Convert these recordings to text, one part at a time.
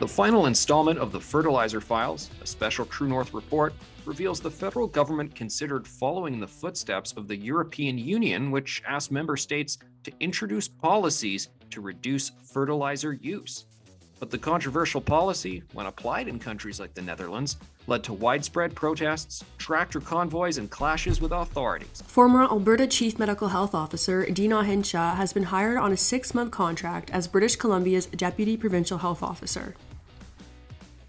The final installment of the Fertilizer Files, a special True North report, reveals the federal government considered following in the footsteps of the European Union, which asked member states to introduce policies to reduce fertilizer use. But the controversial policy, when applied in countries like the Netherlands, led to widespread protests, tractor convoys, and clashes with authorities. Former Alberta Chief Medical Health Officer Deena Hinshaw has been hired on a six month contract as British Columbia's Deputy Provincial Health Officer.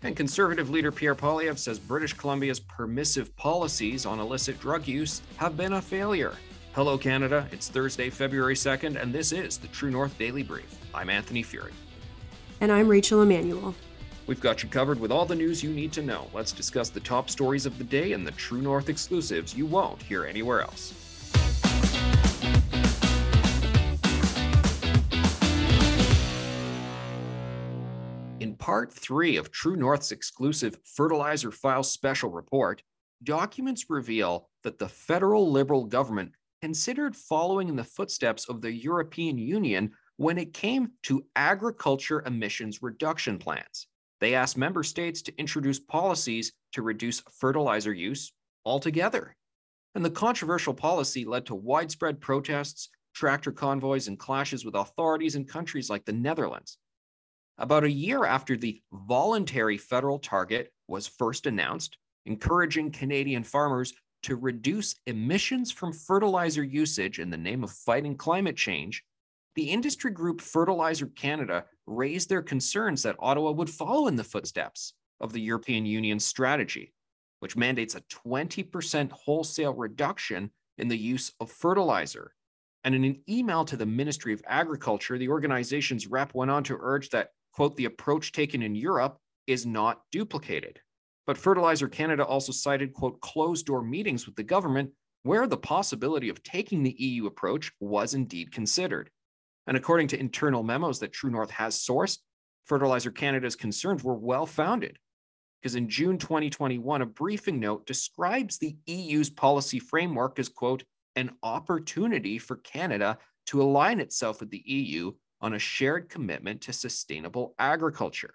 And conservative leader Pierre Poilievre says British Columbia's permissive policies on illicit drug use have been a failure. Hello, Canada. It's Thursday, February 2nd, and this is the True North Daily Brief. I'm Anthony Furey. And I'm Rachel Emmanuel. We've got you covered with all the news you need to know. Let's discuss the top stories of the day and the True North exclusives you won't hear anywhere else. Part three of True North's exclusive Fertilizer File special report, documents reveal that the federal Liberal government considered following in the footsteps of the European Union when it came to agriculture emissions reduction plans. They asked member states to introduce policies to reduce fertilizer use altogether. And the controversial policy led to widespread protests, tractor convoys, and clashes with authorities in countries like the Netherlands. About a year after the voluntary federal target was first announced, encouraging Canadian farmers to reduce emissions from fertilizer usage in the name of fighting climate change, the industry group Fertilizer Canada raised their concerns that Ottawa would follow in the footsteps of the European Union's strategy, which mandates a 20% wholesale reduction in the use of fertilizer. And in an email to the Ministry of Agriculture, the organization's rep went on to urge that quote, the approach taken in Europe is not duplicated. But Fertilizer Canada also cited, quote, closed door meetings with the government where the possibility of taking the EU approach was indeed considered. And according to internal memos that True North has sourced, Fertilizer Canada's concerns were well founded. Because in June 2021, a briefing note describes the EU's policy framework as, quote, an opportunity for Canada to align itself with the EU on a shared commitment to sustainable agriculture.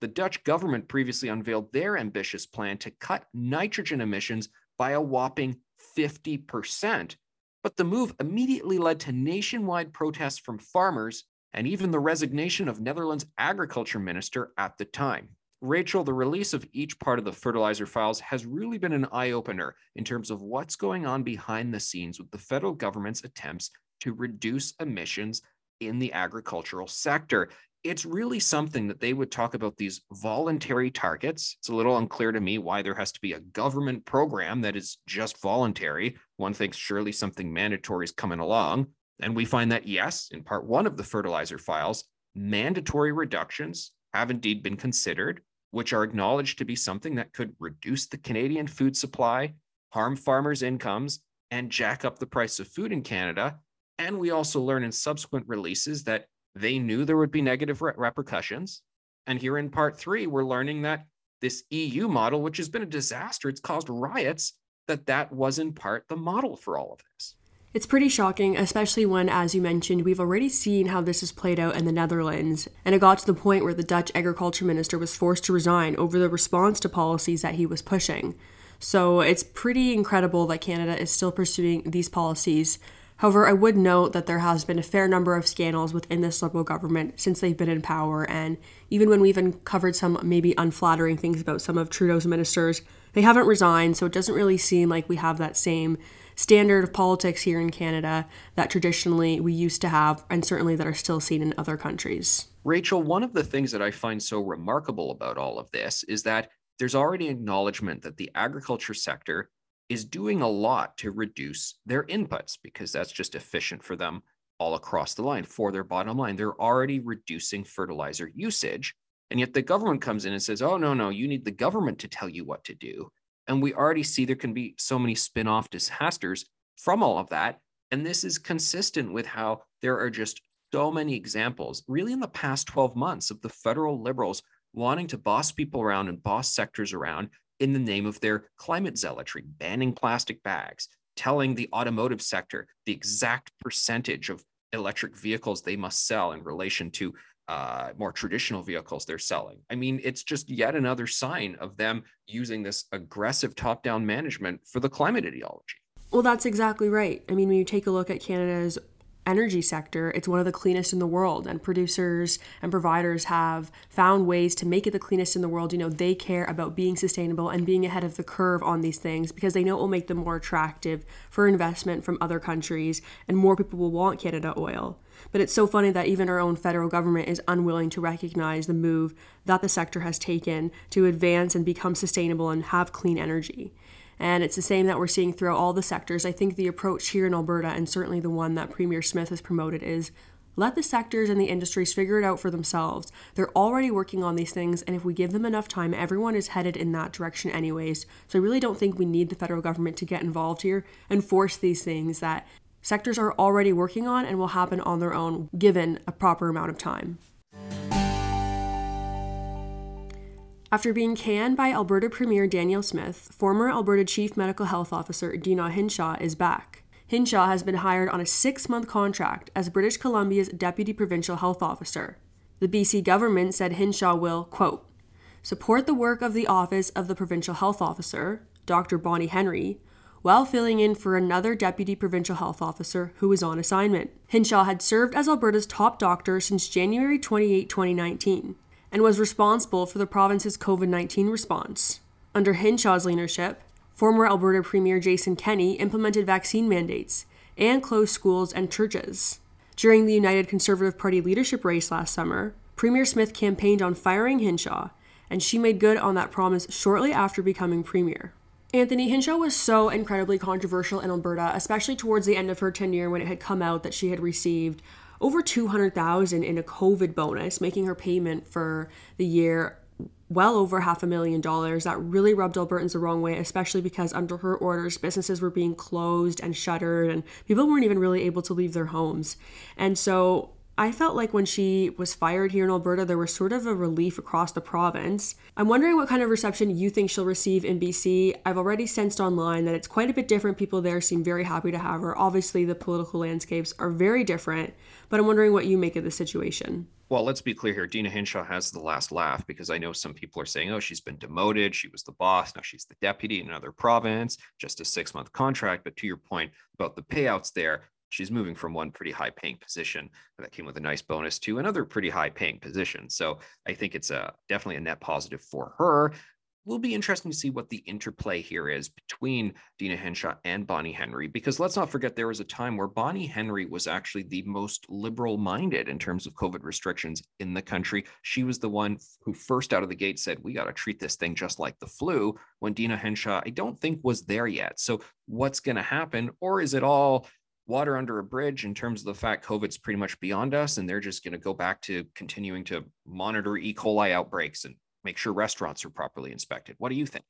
The Dutch government previously unveiled their ambitious plan to cut nitrogen emissions by a whopping 50%. But the move immediately led to nationwide protests from farmers and even the resignation of Netherlands' agriculture minister at the time. Rachel, the release of each part of the fertilizer files has really been an eye opener in terms of what's going on behind the scenes with the federal government's attempts to reduce emissions in the agricultural sector. It's really something that they would talk about these voluntary targets. It's a little unclear to me why there has to be a government program that is just voluntary. One thinks surely something mandatory is coming along. And we find that, yes, in part one of the fertilizer files, mandatory reductions have indeed been considered, which are acknowledged to be something that could reduce the Canadian food supply, harm farmers' incomes, and jack up the price of food in Canada and we also learn in subsequent releases that they knew there would be negative re- repercussions. And here in part three, we're learning that this EU model, which has been a disaster, it's caused riots, that that was in part the model for all of this. It's pretty shocking, especially when, as you mentioned, we've already seen how this has played out in the Netherlands, and it got to the point where the Dutch agriculture minister was forced to resign over the response to policies that he was pushing. So it's pretty incredible that Canada is still pursuing these policies However, I would note that there has been a fair number of scandals within this Liberal government since they've been in power, and even when we've uncovered some maybe unflattering things about some of Trudeau's ministers, they haven't resigned, so it doesn't really seem like we have that same standard of politics here in Canada that traditionally we used to have, and certainly that are still seen in other countries. Rachel, one of the things that I find so remarkable about all of this is that there's already acknowledgement that the agriculture sector is doing a lot to reduce their inputs because that's just efficient for them. all across the line for their bottom line. They're already reducing fertilizer usage. And yet the government comes in and says, oh, no, no, you need the government to tell you what to do. And we already see there can be so many spin off disasters from all of that. And this is consistent with how there are just so many examples, really in the past 12 months, of the federal liberals wanting to boss people around and boss sectors around in the name of their climate zealotry, banning plastic bags, telling the automotive sector the exact percentage of electric vehicles they must sell in relation to uh, more traditional vehicles they're selling. I mean, it's just yet another sign of them using this aggressive top down management for the climate ideology. Well, that's exactly right. I mean, when you take a look at Canada's energy sector, it's one of the cleanest in the world, and producers and providers have found ways to make it the cleanest in the world. You know, they care about being sustainable and being ahead of the curve on these things because they know it will make them more attractive for investment from other countries, and more people will want Canada oil. But it's so funny that even our own federal government is unwilling to recognize the move that the sector has taken to advance and become sustainable and have clean energy. And it's the same that we're seeing throughout all the sectors. I think the approach here in Alberta, and certainly the one that Premier Smith has promoted, is let the sectors and the industries figure it out for themselves. They're already working on these things, and if we give them enough time, everyone is headed in that direction, anyways. So I really don't think we need the federal government to get involved here and force these things that sectors are already working on and will happen on their own given a proper amount of time. After being canned by Alberta Premier Danielle Smith, former Alberta Chief Medical Health Officer Deena Hinshaw is back. Hinshaw has been hired on a six month contract as British Columbia's Deputy Provincial Health Officer. The BC government said Hinshaw will, quote, support the work of the Office of the Provincial Health Officer, Dr. Bonnie Henry, while filling in for another Deputy Provincial Health Officer who was on assignment. Hinshaw had served as Alberta's top doctor since January 28, 2019 and was responsible for the province's COVID 19 response. Under Hinshaw's leadership, former Alberta Premier Jason Kenney implemented vaccine mandates and closed schools and churches. During the United Conservative Party leadership race last summer, Premier Smith campaigned on firing Hinshaw, and she made good on that promise shortly after becoming Premier. Anthony Hinshaw was so incredibly controversial in Alberta, especially towards the end of her tenure when it had come out that she had received over 200,000 in a COVID bonus, making her payment for the year well over half a million dollars. That really rubbed Albertans the wrong way, especially because under her orders, businesses were being closed and shuttered, and people weren't even really able to leave their homes. And so I felt like when she was fired here in Alberta, there was sort of a relief across the province. I'm wondering what kind of reception you think she'll receive in BC. I've already sensed online that it's quite a bit different. People there seem very happy to have her. Obviously, the political landscapes are very different, but I'm wondering what you make of the situation. Well, let's be clear here. Deena Hinshaw has the last laugh because I know some people are saying, oh, she's been demoted. She was the boss. Now she's the deputy in another province, just a six month contract. But to your point about the payouts there, she's moving from one pretty high paying position that came with a nice bonus to another pretty high paying position. So I think it's a definitely a net positive for her. Will be interesting to see what the interplay here is between Deena Hinshaw and Bonnie Henry, because let's not forget there was a time where Bonnie Henry was actually the most liberal minded in terms of COVID restrictions in the country. She was the one who first out of the gate said, We got to treat this thing just like the flu, when Deena Hinshaw, I don't think was there yet. So what's going to happen? Or is it all water under a bridge in terms of the fact COVID's pretty much beyond us, and they're just going to go back to continuing to monitor E. coli outbreaks and make sure restaurants are properly inspected. What do you think?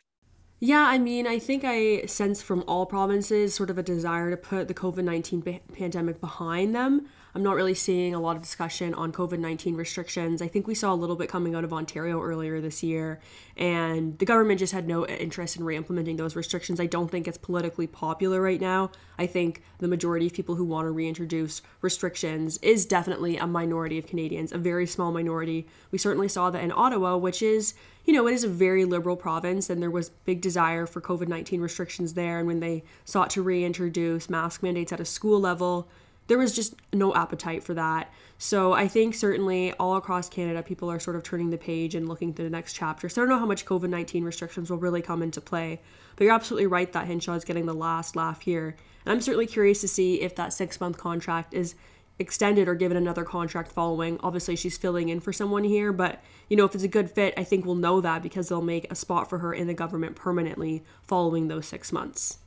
Yeah, I mean, I think I sense from all provinces sort of a desire to put the COVID 19 pandemic behind them. I'm not really seeing a lot of discussion on COVID 19 restrictions. I think we saw a little bit coming out of Ontario earlier this year, and the government just had no interest in re implementing those restrictions. I don't think it's politically popular right now. I think the majority of people who want to reintroduce restrictions is definitely a minority of Canadians, a very small minority. We certainly saw that in Ottawa, which is you know, it is a very liberal province, and there was big desire for COVID 19 restrictions there. And when they sought to reintroduce mask mandates at a school level, there was just no appetite for that. So I think certainly all across Canada, people are sort of turning the page and looking to the next chapter. So I don't know how much COVID 19 restrictions will really come into play, but you're absolutely right that Hinshaw is getting the last laugh here. And I'm certainly curious to see if that six month contract is extended or given another contract following. Obviously, she's filling in for someone here, but you know, if it's a good fit, I think we'll know that because they'll make a spot for her in the government permanently following those six months.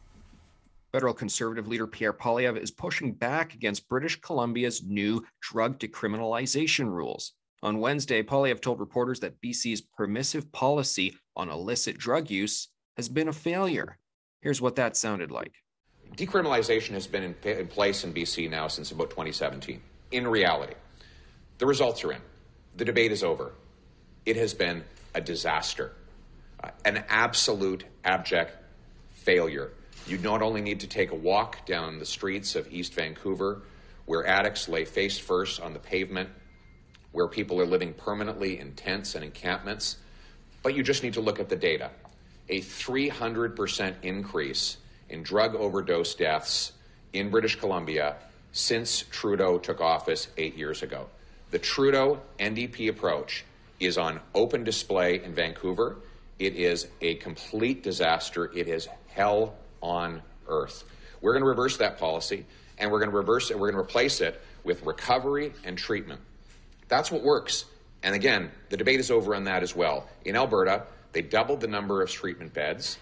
Federal Conservative leader Pierre Poilievre is pushing back against British Columbia's new drug decriminalization rules. On Wednesday, Poilievre told reporters that BC's permissive policy on illicit drug use has been a failure. Here's what that sounded like. Decriminalization has been in, in place in BC now since about 2017. In reality, the results are in. The debate is over. It has been a disaster, uh, an absolute abject failure. You not only need to take a walk down the streets of East Vancouver, where addicts lay face first on the pavement, where people are living permanently in tents and encampments, but you just need to look at the data. A 300% increase in drug overdose deaths in British Columbia since Trudeau took office eight years ago. The Trudeau NDP approach is on open display in Vancouver. It is a complete disaster. It is hell on earth. We're going to reverse that policy, and we're going to reverse it. We're going to replace it with recovery and treatment. That's what works. And again, the debate is over on that as well. In Alberta, they doubled the number of treatment beds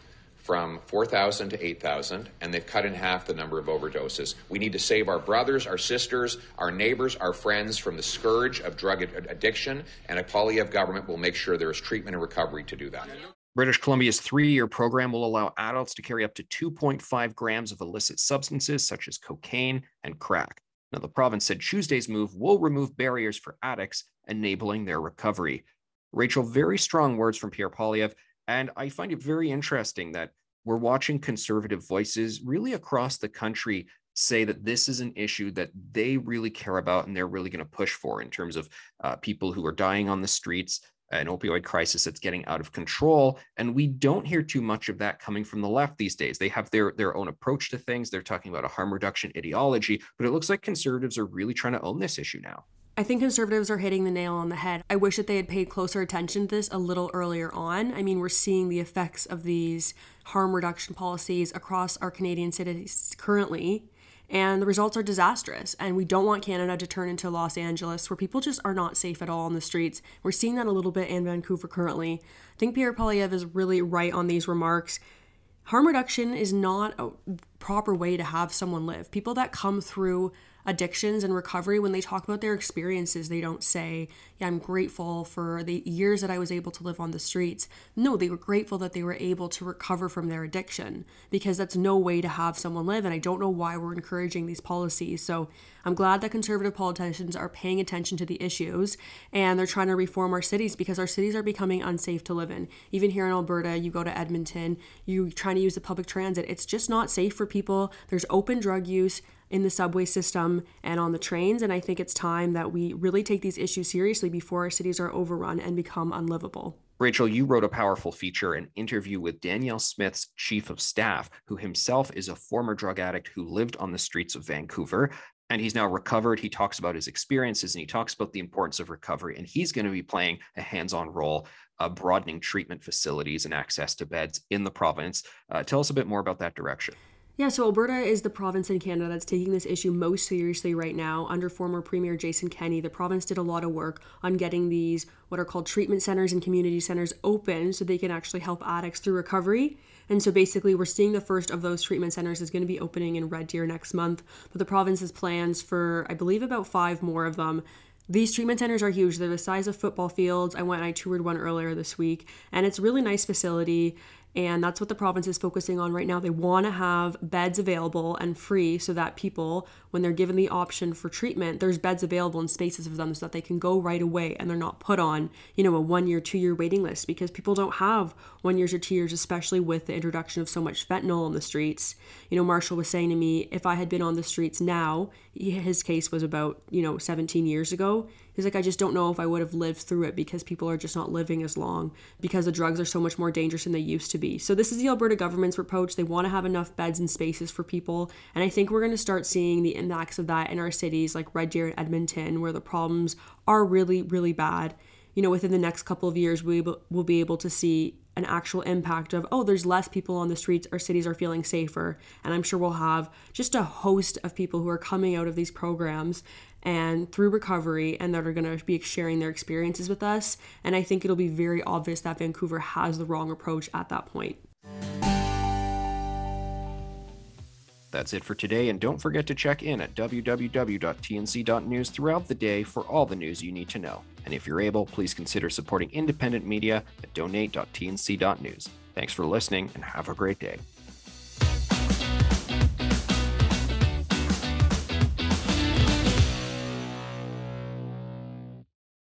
from 4,000 to 8,000, and they've cut in half the number of overdoses. We need to save our brothers, our sisters, our neighbors, our friends from the scourge of drug addiction, and a Poilievre government will make sure there is treatment and recovery to do that. British Columbia's three year program will allow adults to carry up to 2.5 grams of illicit substances such as cocaine and crack. Now, the province said Tuesday's move will remove barriers for addicts, enabling their recovery. Rachel, very strong words from Pierre Poilievre, and I find it very interesting that we're watching conservative voices really across the country say that this is an issue that they really care about and they're really going to push for in terms of uh, people who are dying on the streets, an opioid crisis that's getting out of control. And we don't hear too much of that coming from the left these days. They have their, their own approach to things. They're talking about a harm reduction ideology, but it looks like conservatives are really trying to own this issue now. I think conservatives are hitting the nail on the head. I wish that they had paid closer attention to this a little earlier on. I mean, we're seeing the effects of these harm reduction policies across our Canadian cities currently, and the results are disastrous. And we don't want Canada to turn into Los Angeles, where people just are not safe at all on the streets. We're seeing that a little bit in Vancouver currently. I think Pierre Poilievre is really right on these remarks. Harm reduction is not proper way to have someone live. People that come through addictions and recovery, when they talk about their experiences, they don't say, Yeah, I'm grateful for the years that I was able to live on the streets. No, they were grateful that they were able to recover from their addiction because that's no way to have someone live. And I don't know why we're encouraging these policies. So I'm glad that conservative politicians are paying attention to the issues and they're trying to reform our cities because our cities are becoming unsafe to live in. Even here in Alberta, you go to Edmonton, you trying to use the public transit, it's just not safe for people. There's open drug use in the subway system and on the trains. And I think it's time that we really take these issues seriously before our cities are overrun and become unlivable. Rachel, you wrote a powerful feature, an interview with Danielle Smith's chief of staff, who himself is a former drug addict who lived on the streets of Vancouver. And he's now recovered. He talks about his experiences and he talks about the importance of recovery. And he's going to be playing a hands on role, uh, broadening treatment facilities and access to beds in the province. Uh, tell us a bit more about that direction. Yeah, so Alberta is the province in Canada that's taking this issue most seriously right now. Under former Premier Jason Kenney, the province did a lot of work on getting these, what are called treatment centers and community centers, open so they can actually help addicts through recovery. And so basically, we're seeing the first of those treatment centers is going to be opening in Red Deer next month. But the province has plans for, I believe, about five more of them. These treatment centers are huge. They're the size of football fields. I went and I toured one earlier this week, and it's a really nice facility. And that's what the province is focusing on right now. They want to have beds available and free so that people, when they're given the option for treatment, there's beds available and spaces for them so that they can go right away and they're not put on, you know, a one year, two year waiting list because people don't have one years or two years, especially with the introduction of so much fentanyl on the streets. You know, Marshall was saying to me, if I had been on the streets now, his case was about, you know, 17 years ago He's like, I just don't know if I would have lived through it because people are just not living as long because the drugs are so much more dangerous than they used to be. So, this is the Alberta government's approach. They want to have enough beds and spaces for people. And I think we're going to start seeing the impacts of that in our cities like Red Deer and Edmonton, where the problems are really, really bad. You know, within the next couple of years, we will be able to see an actual impact of, oh, there's less people on the streets, our cities are feeling safer. And I'm sure we'll have just a host of people who are coming out of these programs and through recovery and that are going to be sharing their experiences with us. And I think it'll be very obvious that Vancouver has the wrong approach at that point. That's it for today, and don't forget to check in at www.tnc.news throughout the day for all the news you need to know. And if you're able, please consider supporting independent media at donate.tnc.news. Thanks for listening, and have a great day.